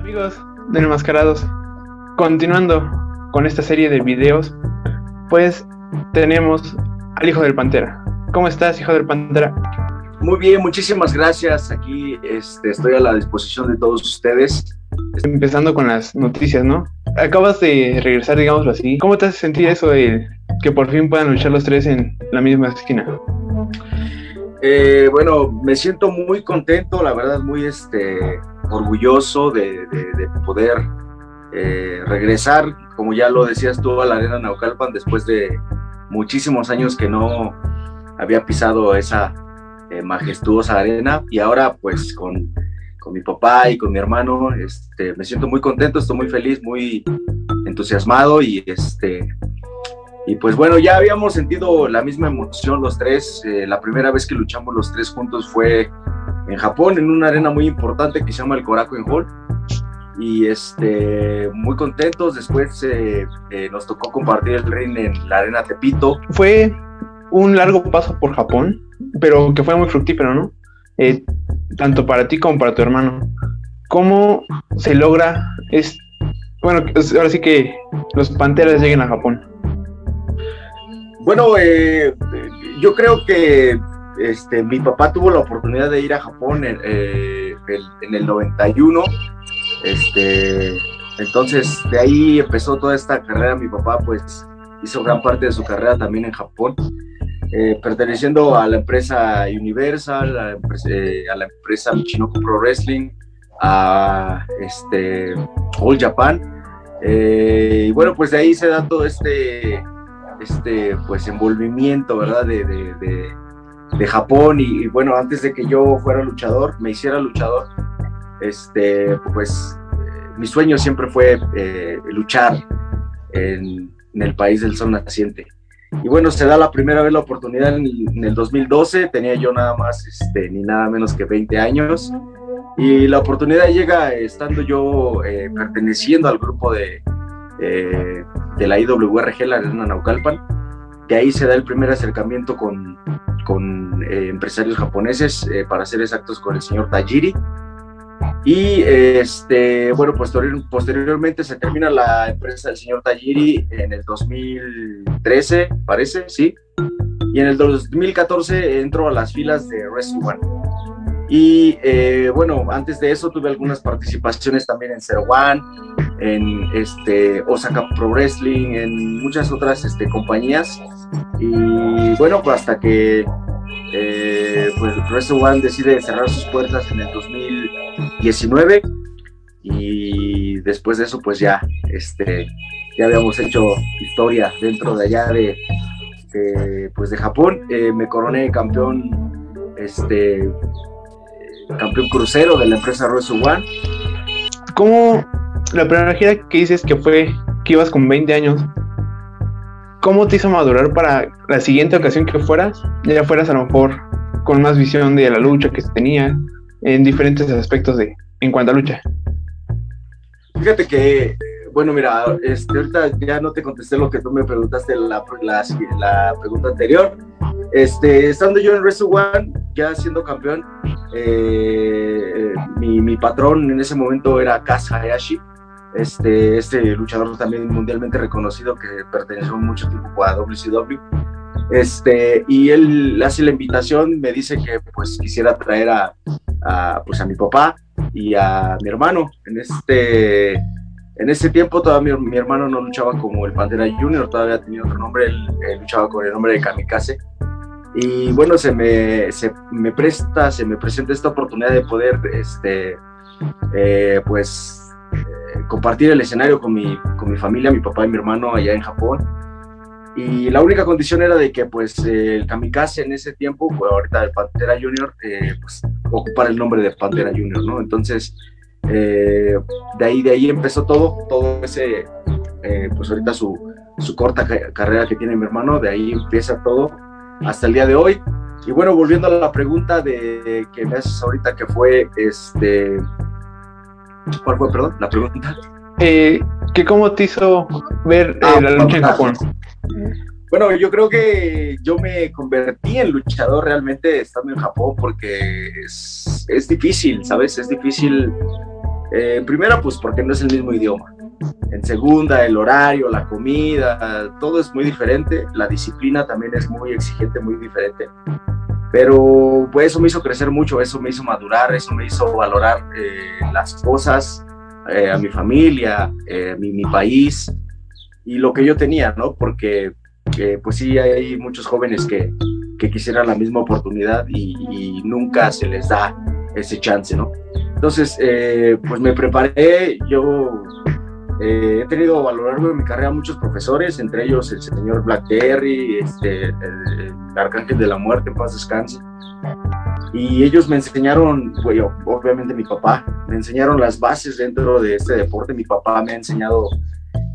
Amigos de Enmascarados, continuando con esta serie de videos, pues tenemos al hijo del Pantera. ¿Cómo estás, hijo del Pantera? Muy bien, muchísimas gracias. Aquí este, estoy a la disposición de todos ustedes. Empezando con las noticias, ¿no? Acabas de regresar, digámoslo así. ¿Cómo te has sentido eso de que por fin puedan luchar los tres en la misma esquina? Eh, bueno, me siento muy contento, la verdad, muy este, orgulloso de, poder eh, regresar, como ya lo decías tú, a la Arena Naucalpan después de muchísimos años que no había pisado esa eh, majestuosa arena y ahora pues con, con, mi papá y con mi hermano este, me siento muy contento, estoy muy feliz, muy entusiasmado y este y pues bueno, ya habíamos sentido la misma emoción los tres. Eh, la primera vez que luchamos los tres juntos fue en Japón, en una arena muy importante que se llama el Korakuen Hall. Y este, muy contentos. Después eh, eh, nos tocó compartir el ring en la arena Tepito. Fue un largo paso por Japón, pero que fue muy fructífero, ¿no? tanto para ti como para tu hermano. ¿Cómo se logra? Es, bueno, ahora sí que los panteras lleguen a Japón. Bueno, eh, yo creo que este, mi papá tuvo la oportunidad de ir a Japón en, eh, el 91. Este, entonces, de ahí empezó toda esta carrera. Mi papá, pues, hizo gran parte de su carrera también en Japón, eh, perteneciendo a la empresa Universal, a la empresa, a la empresa Michinoku Pro Wrestling, a este, All Japan. y bueno, pues de ahí se da todo este este pues envolvimiento, ¿verdad? De, Japón y, bueno, antes de que yo fuera luchador, me hiciera luchador, este, pues eh, mi sueño siempre fue eh, luchar en, el país del sol naciente. Y bueno, se da la primera vez la oportunidad en, el 2012, tenía yo nada más, este, ni nada menos que 20 años, y la oportunidad llega estando yo eh, perteneciendo al grupo de, de la IWRG, la Arena Naucalpan. De ahí se da el primer acercamiento con, con eh, empresarios japoneses, eh, para ser exactos, con el señor Tajiri. Y este, bueno, posteriormente se termina la empresa del señor Tajiri en el 2013, parece, sí. Y en el 2014 entró a las filas de Wrestle One. Y eh, bueno, antes de eso tuve algunas participaciones también en Zero One, en este, Osaka Pro Wrestling, en muchas otras este, compañías. Y bueno, pues hasta que eh, pues Wrestle One decide cerrar sus puertas en el 2019 y después de eso pues ya, este, ya habíamos hecho historia dentro de allá de, pues de Japón. Eh, me coroné campeón este, campeón crucero de la empresa Rose One. ¿Cómo la primera gira que dices que fue que ibas con 20 años? ¿Cómo te hizo madurar para la siguiente ocasión que fueras? Ya fueras a lo mejor con más visión de la lucha que se tenía en diferentes aspectos de en cuanto a lucha. Fíjate que bueno, mira, este, ahorita ya no te contesté lo que tú me preguntaste la, la, la pregunta anterior. Este, estando yo en Wrestle One, ya siendo campeón, eh, mi, mi, patrón en ese momento era Kaz Hayashi, este, este luchador también mundialmente reconocido que perteneció mucho tiempo a WCW. Este, y él hace la invitación, me dice que pues quisiera traer a, a, pues, a mi papá y a mi hermano en este en ese tiempo todavía mi, hermano no luchaba como el Pantera Junior, todavía tenía otro nombre, él, luchaba con el nombre de Kamikaze. Y bueno, se me, se me presta, se me presenta esta oportunidad de poder, este, eh, pues, eh, compartir el escenario con mi, con mi familia, mi papá y mi hermano allá en Japón. Y la única condición era de que, pues, el Kamikaze en ese tiempo, pues ahorita el Pantera Junior, eh, pues, ocupar el nombre de Pantera Junior, ¿no? Entonces, eh, de, ahí, de ahí empezó todo, todo ese, eh, pues ahorita su, su corta carrera que tiene mi hermano, de ahí empieza todo hasta el día de hoy. Y bueno, volviendo a la pregunta de que me haces ahorita, que fue, este, ¿cuál fue, perdón, la pregunta? Eh, ¿qué ¿Cómo te hizo ver ah, la lucha en Japón? Bueno, yo creo que yo me convertí en luchador realmente estando en Japón porque es, es difícil, ¿sabes? Es difícil Eh, en primera, pues porque no es el mismo idioma. En segunda, el horario, la comida, todo es muy diferente. La disciplina también es muy exigente, muy diferente. Pero pues eso me hizo crecer mucho, eso me hizo madurar, eso me hizo valorar eh, las cosas, eh, a mi familia, mi, mi, país y lo que yo tenía, ¿no? Porque pues sí hay muchos jóvenes que, que quisieran la misma oportunidad y, y, nunca se les da ese chance, ¿no? Entonces, pues me preparé, yo eh, he tenido a lo mi carrera muchos profesores, entre ellos el señor Blackberry, este, el, Arcángel de la Muerte, en paz descanse. Y ellos me enseñaron, bueno, obviamente mi papá, me enseñaron las bases dentro de este deporte. Mi papá me ha enseñado,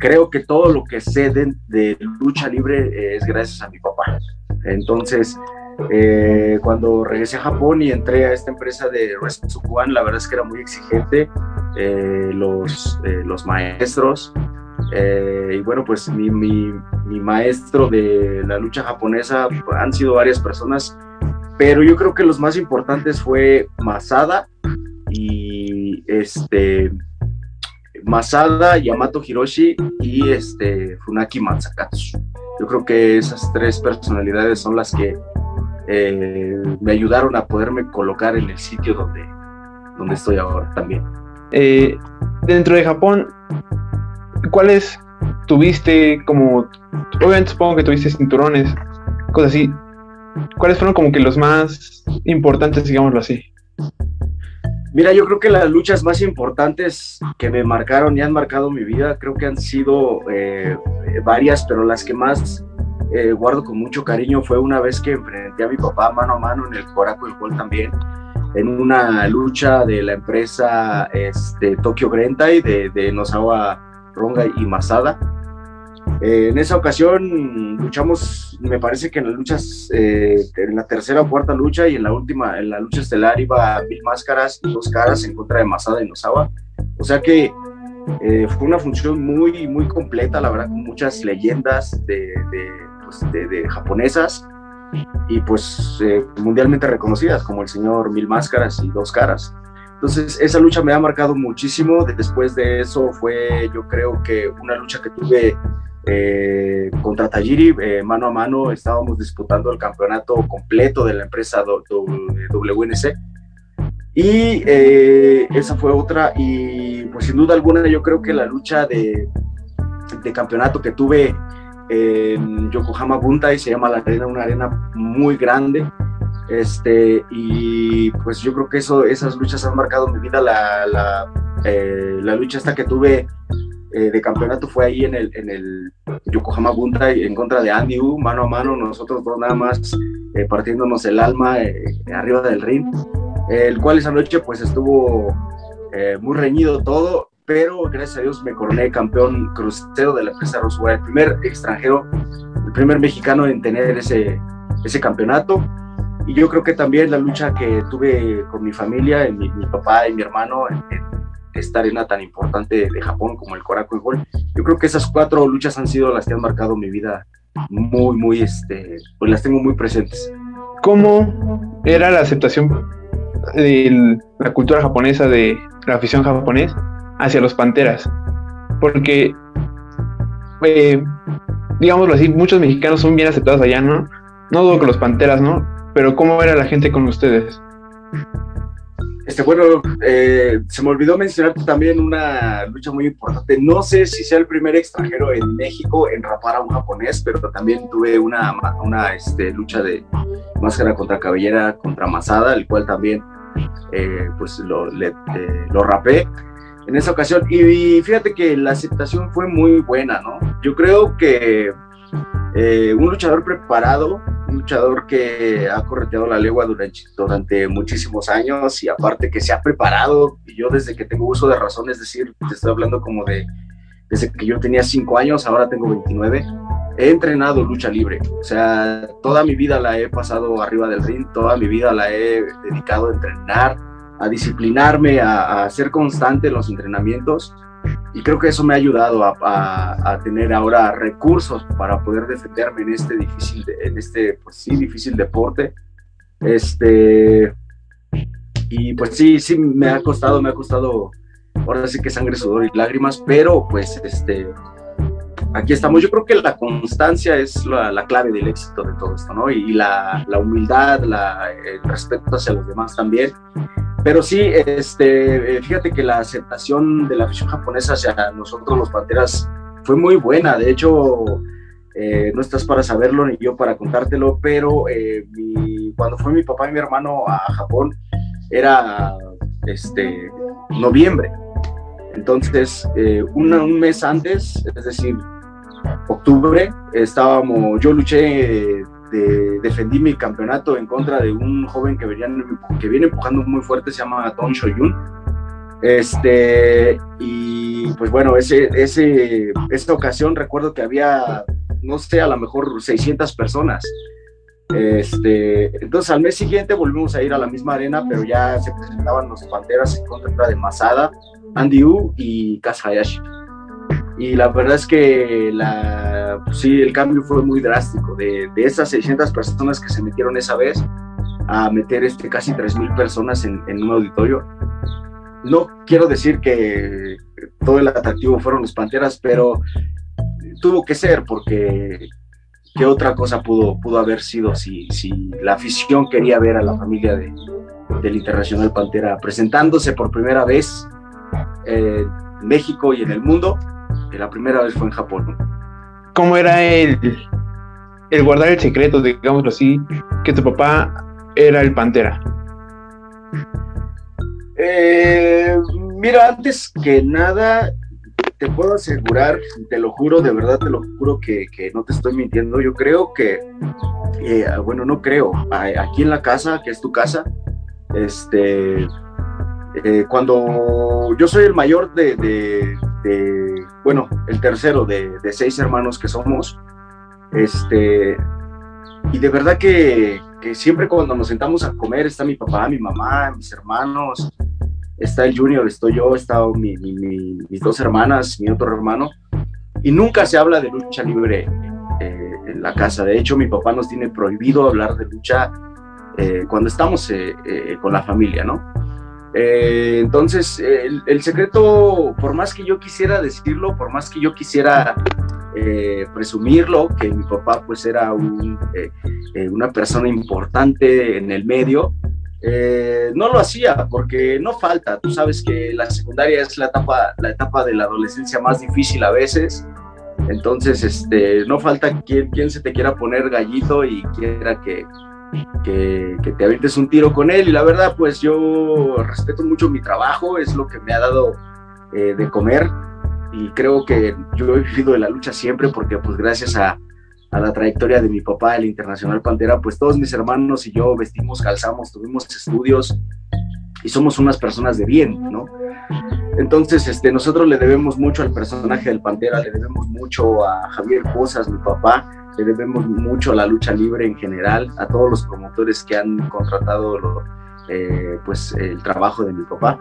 creo que todo lo que sé de, de lucha libre es gracias a mi papá. Entonces, eh, cuando regresé a Japón y entré a esta empresa de One, la verdad es que era muy exigente eh, los, eh, los maestros. y bueno, pues mi, mi, mi, maestro de la lucha japonesa han sido varias personas, pero yo creo que los más importantes fue Masada y este Masada, Yamato Hiroshi y este Funaki Matsakatsu. Yo creo que esas tres personalidades son las que eh, me ayudaron a poderme colocar en el sitio donde, donde estoy ahora también. Eh, dentro de Japón, ¿cuáles tuviste como, obviamente supongo que tuviste cinturones, cosas así, ¿cuáles fueron como que los más importantes, digámoslo así? Mira, yo creo que las luchas más importantes que me marcaron y han marcado mi vida, creo que han sido eh, varias, pero las que más eh, guardo con mucho cariño fue una vez que enfrenté a mi papá mano a mano en el Coraco del Gol también, en una lucha de la empresa este, Tokyo Grentai de, de Nosawa Ronga y Masada. Eh, en esa ocasión luchamos, me parece que en las luchas, eh, en la tercera o cuarta lucha y en la última, en la lucha estelar iba mil máscaras y dos caras en contra de Masada y Nosawa. O sea que fue una función muy, muy completa, la verdad, con muchas leyendas de de, japonesas y pues eh, mundialmente reconocidas como el señor Mil Máscaras y Dos Caras. Entonces esa lucha me ha marcado muchísimo. Después de eso fue yo creo que una lucha que tuve eh, contra Tajiri eh, mano a mano. Estábamos disputando el campeonato completo de la empresa WNC. Y esa fue otra. Y pues sin duda alguna yo creo que la lucha de, de campeonato que tuve en Yokohama Buntai, se llama la arena, una arena muy grande. Este, y pues yo creo que eso, esas luchas han marcado mi vida. La, la, eh, lucha esta que tuve eh, de campeonato fue ahí en el, en el Yokohama Buntai en contra de Andy U, mano a mano, nosotros dos nada más eh, partiéndonos el alma arriba del ring, el cual esa noche pues estuvo muy reñido todo pero gracias a Dios me coroné campeón crucero de la empresa Roswell, el primer extranjero, el primer mexicano en tener ese, ese campeonato. Y yo creo que también la lucha que tuve con mi familia, mi, mi papá y mi hermano en, esta arena tan importante de Japón como el Korakuen Gol, yo creo que esas cuatro luchas han sido las que han marcado mi vida muy, muy, este, pues las tengo muy presentes. ¿Cómo era la aceptación de la cultura japonesa, de la afición japonesa hacia los Panteras. Porque, eh, digámoslo así, muchos mexicanos son bien aceptados allá, ¿no? No dudo que los Panteras, ¿no? Pero ¿cómo era la gente con ustedes? Este, bueno, eh, se me olvidó mencionar también una lucha muy importante. No sé si sea el primer extranjero en México en rapar a un japonés, pero también tuve una, una este, lucha de máscara contra cabellera contra Masada, el cual también eh, pues lo, le, lo rapé en esa ocasión. Y, fíjate que la aceptación fue muy buena, ¿no? Yo creo que eh, un luchador preparado, un luchador que ha correteado la legua durante, durante muchísimos años y aparte que se ha preparado, y yo desde que tengo uso de razón, es decir, te estoy hablando como de desde que yo tenía 5 años, ahora tengo 29, he entrenado lucha libre. O sea, toda mi vida la he pasado arriba del ring, toda mi vida la he dedicado a entrenar, a disciplinarme, a, ser constante en los entrenamientos y creo que eso me ha ayudado a, tener ahora recursos para poder defenderme en este difícil, en este, pues sí, difícil deporte. Este, y pues sí, sí, me ha costado, me ha costado ahora sí que sangre, sudor y lágrimas, pero pues este, aquí estamos. Yo creo que la constancia es la, clave del éxito de todo esto, ¿no? Y, la, la, humildad, la, el respeto hacia los demás también. Pero sí, este, eh, fíjate que la aceptación de la afición japonesa hacia nosotros los Panteras fue muy buena. De hecho, eh, no estás para saberlo ni yo para contártelo, pero eh, cuando fue mi papá y mi hermano a Japón era este, noviembre. Entonces, un mes antes, es decir, octubre, estábamos, yo luché, defendí mi campeonato en contra de un joven que, viene empujando muy fuerte, se llama Don Shoyun. Este, y pues bueno, ese, ese, esta ocasión recuerdo que había, no sé, a lo mejor 600 personas. Este, entonces al mes siguiente volvimos a ir a la misma arena, pero ya se presentaban los Panteras en contra de Masada, Andy U y Kaz Hayashi y la verdad es que la, pues sí, el cambio fue muy drástico. De, de, esas 600 personas que se metieron esa vez a meter este, casi 3.000 personas en, en, un auditorio. No quiero decir que todo el atractivo fueron los Panteras, pero tuvo que ser porque qué otra cosa pudo, pudo haber sido si, si la afición quería ver a la familia de, del Internacional Pantera presentándose por primera vez en México y en el mundo la primera vez fue en Japón. ¿Cómo era el, el guardar el secreto, digámoslo así, que tu papá era el Pantera? Eh, mira, antes que nada, te puedo asegurar, te lo juro, de verdad te lo juro que, no te estoy mintiendo. Yo creo que, eh, bueno, no creo, aquí en la casa, que es tu casa, este, eh, cuando yo soy el mayor de, bueno, el tercero de, seis hermanos que somos, este, y de verdad que, siempre cuando nos sentamos a comer está mi papá, mi mamá, mis hermanos, está el junior, estoy yo, está mis dos hermanas, mi otro hermano, y nunca se habla de lucha libre eh, en la casa. De hecho, mi papá nos tiene prohibido hablar de lucha eh, cuando estamos eh, con la familia, ¿no? Eh, entonces, el, secreto, por más que yo quisiera decirlo, por más que yo quisiera eh, presumirlo, que mi papá pues era eh, una persona importante en el medio, no lo hacía porque no falta. Tú sabes que la secundaria es la etapa, la etapa de la adolescencia más difícil a veces. Entonces, este, no falta quien, quien se te quiera poner gallito y quiera que, que, te avientes un tiro con él. Y la verdad, pues yo respeto mucho mi trabajo, es lo que me ha dado eh, de comer. Y creo que yo he vivido de la lucha siempre porque pues gracias a, a la trayectoria de mi papá, el Internacional Pantera, pues todos mis hermanos y yo vestimos, calzamos, tuvimos estudios y somos unas personas de bien, ¿no? Entonces, este, nosotros le debemos mucho al personaje del Pantera, le debemos mucho a Javier Cosas, mi papá, le debemos mucho a la lucha libre en general, a todos los promotores que han contratado eh, pues, el trabajo de mi papá.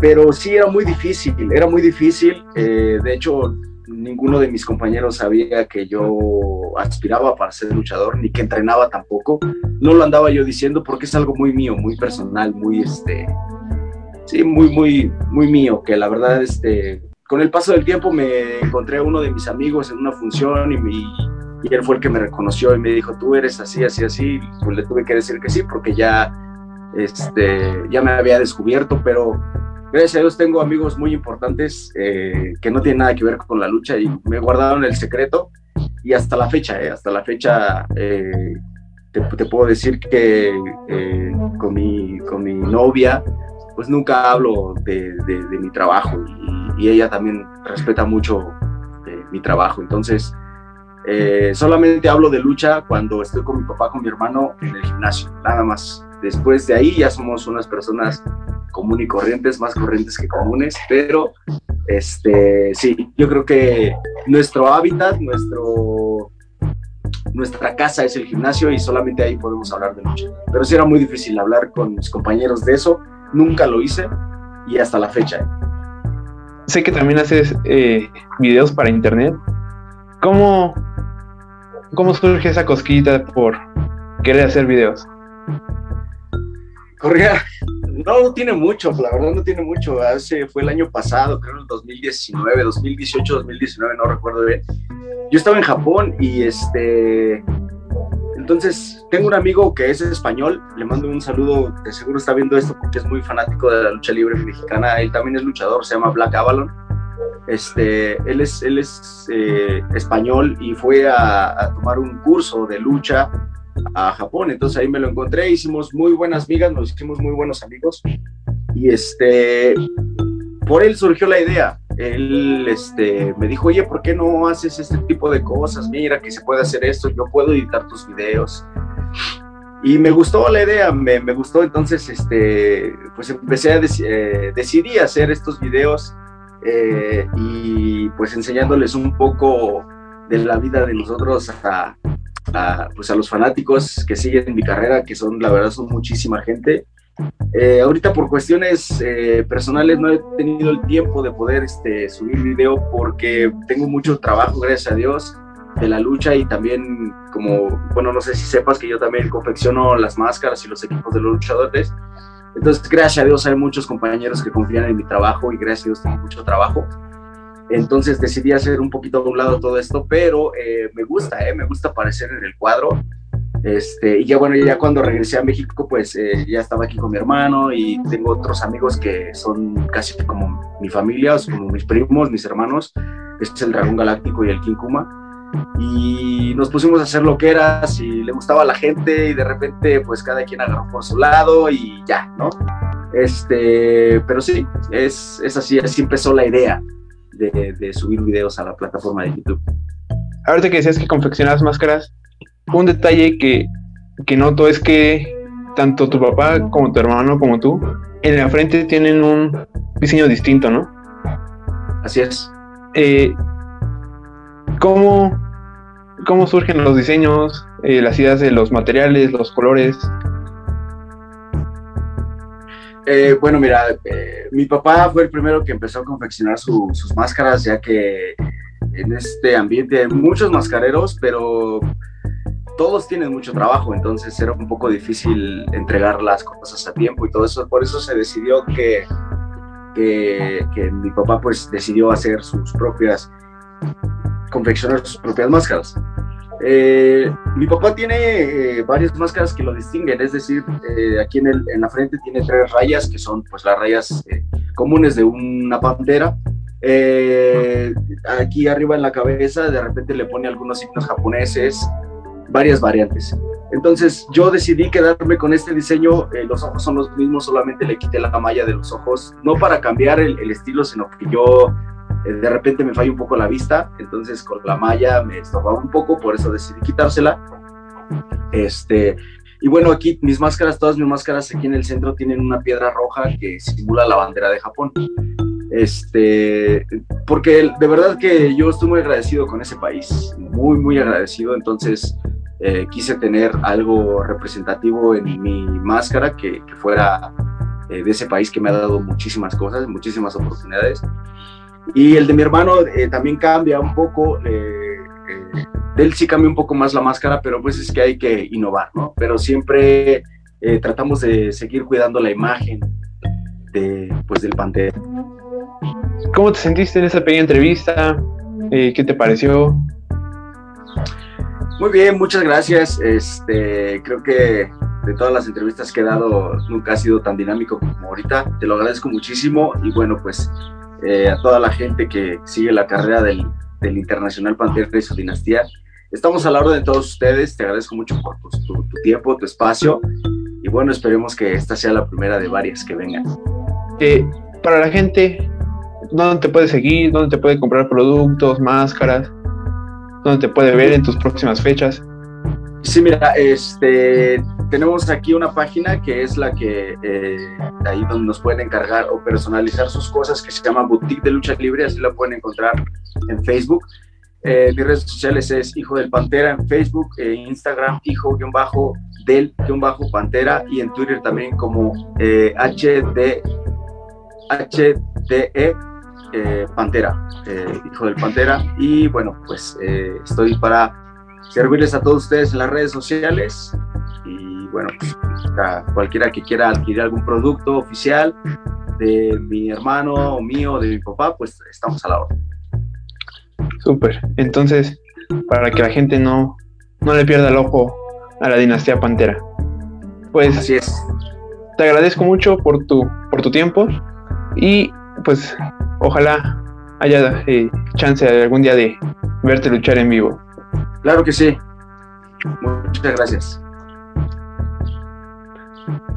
Pero sí era muy difícil, era muy difícil. Eh, de hecho, ninguno de mis compañeros sabía que yo aspiraba para ser luchador, ni que entrenaba tampoco. No lo andaba yo diciendo porque es algo muy mío, muy personal, muy, este, sí, muy, muy, muy mío, que la verdad, este, con el paso del tiempo me encontré a uno de mis amigos en una función y, me, y él fue el que me reconoció y me dijo, tú eres así, así, así, pues le tuve que decir que sí, porque ya, este, ya me había descubierto, pero gracias a Dios tengo amigos muy importantes eh, que no tienen nada que ver con la lucha y me guardaron el secreto. Y hasta la fecha, eh, hasta la fecha eh, te, puedo decir que con, mi, con mi novia, pues nunca hablo de, de, mi trabajo y, y, ella también respeta mucho mi trabajo, entonces eh, solamente hablo de lucha cuando estoy con mi papá, con mi hermano en el gimnasio, nada más. Después de ahí ya somos unas personas comunes y corrientes, más corrientes que comunes, pero este, sí, yo creo que nuestro hábitat, nuestro, nuestra casa es el gimnasio y solamente ahí podemos hablar de lucha. Pero sí era muy difícil hablar con mis compañeros de eso, nunca lo hice y hasta la fecha. ¿eh? Sé que también haces eh, videos para internet. ¿Cómo, ¿Cómo surge esa cosquillita por querer hacer videos? Corría, No, no tiene mucho, la verdad no tiene mucho. Hace, fue el año pasado, creo en el 2019, 2018, 2019, no recuerdo bien. Yo estaba en Japón y este, entonces, tengo un amigo que es español, le mando un saludo, de seguro está viendo esto porque es muy fanático de la lucha libre mexicana, él también es luchador, se llama Black Avalon. Este, él es, eh, español y fue a, tomar un curso de lucha a Japón, entonces ahí me lo encontré, hicimos muy buenas migas, nos hicimos muy buenos amigos y este, por él surgió la idea, él este, me dijo, oye, ¿por qué no haces este tipo de cosas? Mira que se puede hacer esto, yo puedo editar tus videos. Y me gustó la idea, me, gustó, entonces este, pues empecé a eh, decidí hacer estos videos eh, y pues enseñándoles un poco de la vida de nosotros a, a, pues a los fanáticos que siguen mi carrera, que son, la verdad, son muchísima gente. Eh, ahorita por cuestiones eh, personales no he tenido el tiempo de poder este, subir video porque tengo mucho trabajo, gracias a Dios, de la lucha y también como, bueno, no sé si sepas que yo también confecciono las máscaras y los equipos de los luchadores. Entonces, gracias a Dios hay muchos compañeros que confían en mi trabajo y gracias a Dios tengo mucho trabajo. Entonces decidí hacer un poquito de un lado todo esto, pero eh, me gusta, eh, me gusta aparecer en el cuadro. Este, y ya bueno, ya cuando regresé a México, pues eh, ya estaba aquí con mi hermano y tengo otros amigos que son casi como mi familia, como mis primos, mis hermanos. Es el Dragón Galáctico y el King Kuma. Y nos pusimos a hacer lo que era, si le gustaba a la gente y de repente pues cada quien agarró por su lado y ya, ¿no? Este, pero sí, es, es así, así empezó la idea de, de subir videos a la plataforma de YouTube. Ahorita que decías que confeccionas máscaras, un detalle que, que noto es que tanto tu papá como tu hermano como tú en la frente tienen un diseño distinto, ¿no? Así es. Eh, ¿cómo, ¿Cómo surgen los diseños, eh, las ideas de los materiales, los colores? Eh, bueno, mira, eh, mi papá fue el primero que empezó a confeccionar su, sus máscaras, ya que en este ambiente hay muchos mascareros, pero todos tienen mucho trabajo, entonces era un poco difícil entregar las cosas a tiempo y todo eso. Por eso se decidió que, que, que mi papá pues decidió hacer sus propias, confeccionar sus propias máscaras. Eh, mi papá tiene eh, varias máscaras que lo distinguen, es decir, eh, aquí en, la frente tiene tres rayas que son pues las rayas eh, comunes de una pantera. Aquí arriba en la cabeza de repente le pone algunos signos japoneses, varias variantes. Entonces yo decidí quedarme con este diseño, los ojos son los mismos, solamente le quité la malla de los ojos, no para cambiar el, estilo, sino que yo de repente me falla un poco la vista, entonces con la malla me estorbaba un poco, por eso decidí quitársela. Este, y bueno, aquí mis máscaras, todas mis máscaras aquí en el centro tienen una piedra roja que simula la bandera de Japón. Este, porque de verdad que yo estoy muy agradecido con ese país, muy, muy agradecido, entonces eh, quise tener algo representativo en mi máscara que, que fuera eh, de ese país que me ha dado muchísimas cosas, muchísimas oportunidades. Y el de mi hermano eh, también cambia un poco, eh, eh, él sí cambia un poco más la máscara, pero pues es que hay que innovar, ¿no? Pero siempre tratamos de seguir cuidando la imagen de, pues, del Pantera. ¿Cómo te sentiste en esa pequeña entrevista? ¿Qué te pareció? Muy bien, muchas gracias. Este, creo que de todas las entrevistas que he dado nunca ha sido tan dinámico como ahorita. Te lo agradezco muchísimo y bueno, pues eh, a toda la gente que sigue la carrera del, del Internacional Pantera y su dinastía. Estamos a la orden de todos ustedes, te agradezco mucho por tu, tu, tu, tiempo, tu espacio y bueno, esperemos que esta sea la primera de varias que vengan. Eh, para la gente, ¿dónde te puede seguir? ¿Dónde te puede comprar productos, máscaras? ¿Dónde te puede ver en tus próximas fechas? Sí, mira, este, tenemos aquí una página que es la que eh, ahí donde nos pueden encargar o personalizar sus cosas que se llama Boutique de Lucha Libre, así la pueden encontrar en Facebook. Eh, mis redes sociales es Hijo del Pantera en Facebook, e Instagram, Hijo-del-Pantera y en Twitter también como eh, HD, HDE eh, Pantera, eh, Hijo del Pantera. Y bueno, pues estoy para servirles a todos ustedes en las redes sociales y bueno, pues, cualquiera que quiera adquirir algún producto oficial de mi hermano o mío, de mi papá, pues estamos a la hora. Súper. Entonces, para que la gente no, no le pierda el ojo a la dinastía Pantera. Pues Así es. te agradezco mucho por tu, por tu tiempo y pues ojalá haya eh, chance algún día de verte luchar en vivo. Claro que sí. Muchas gracias. Bye.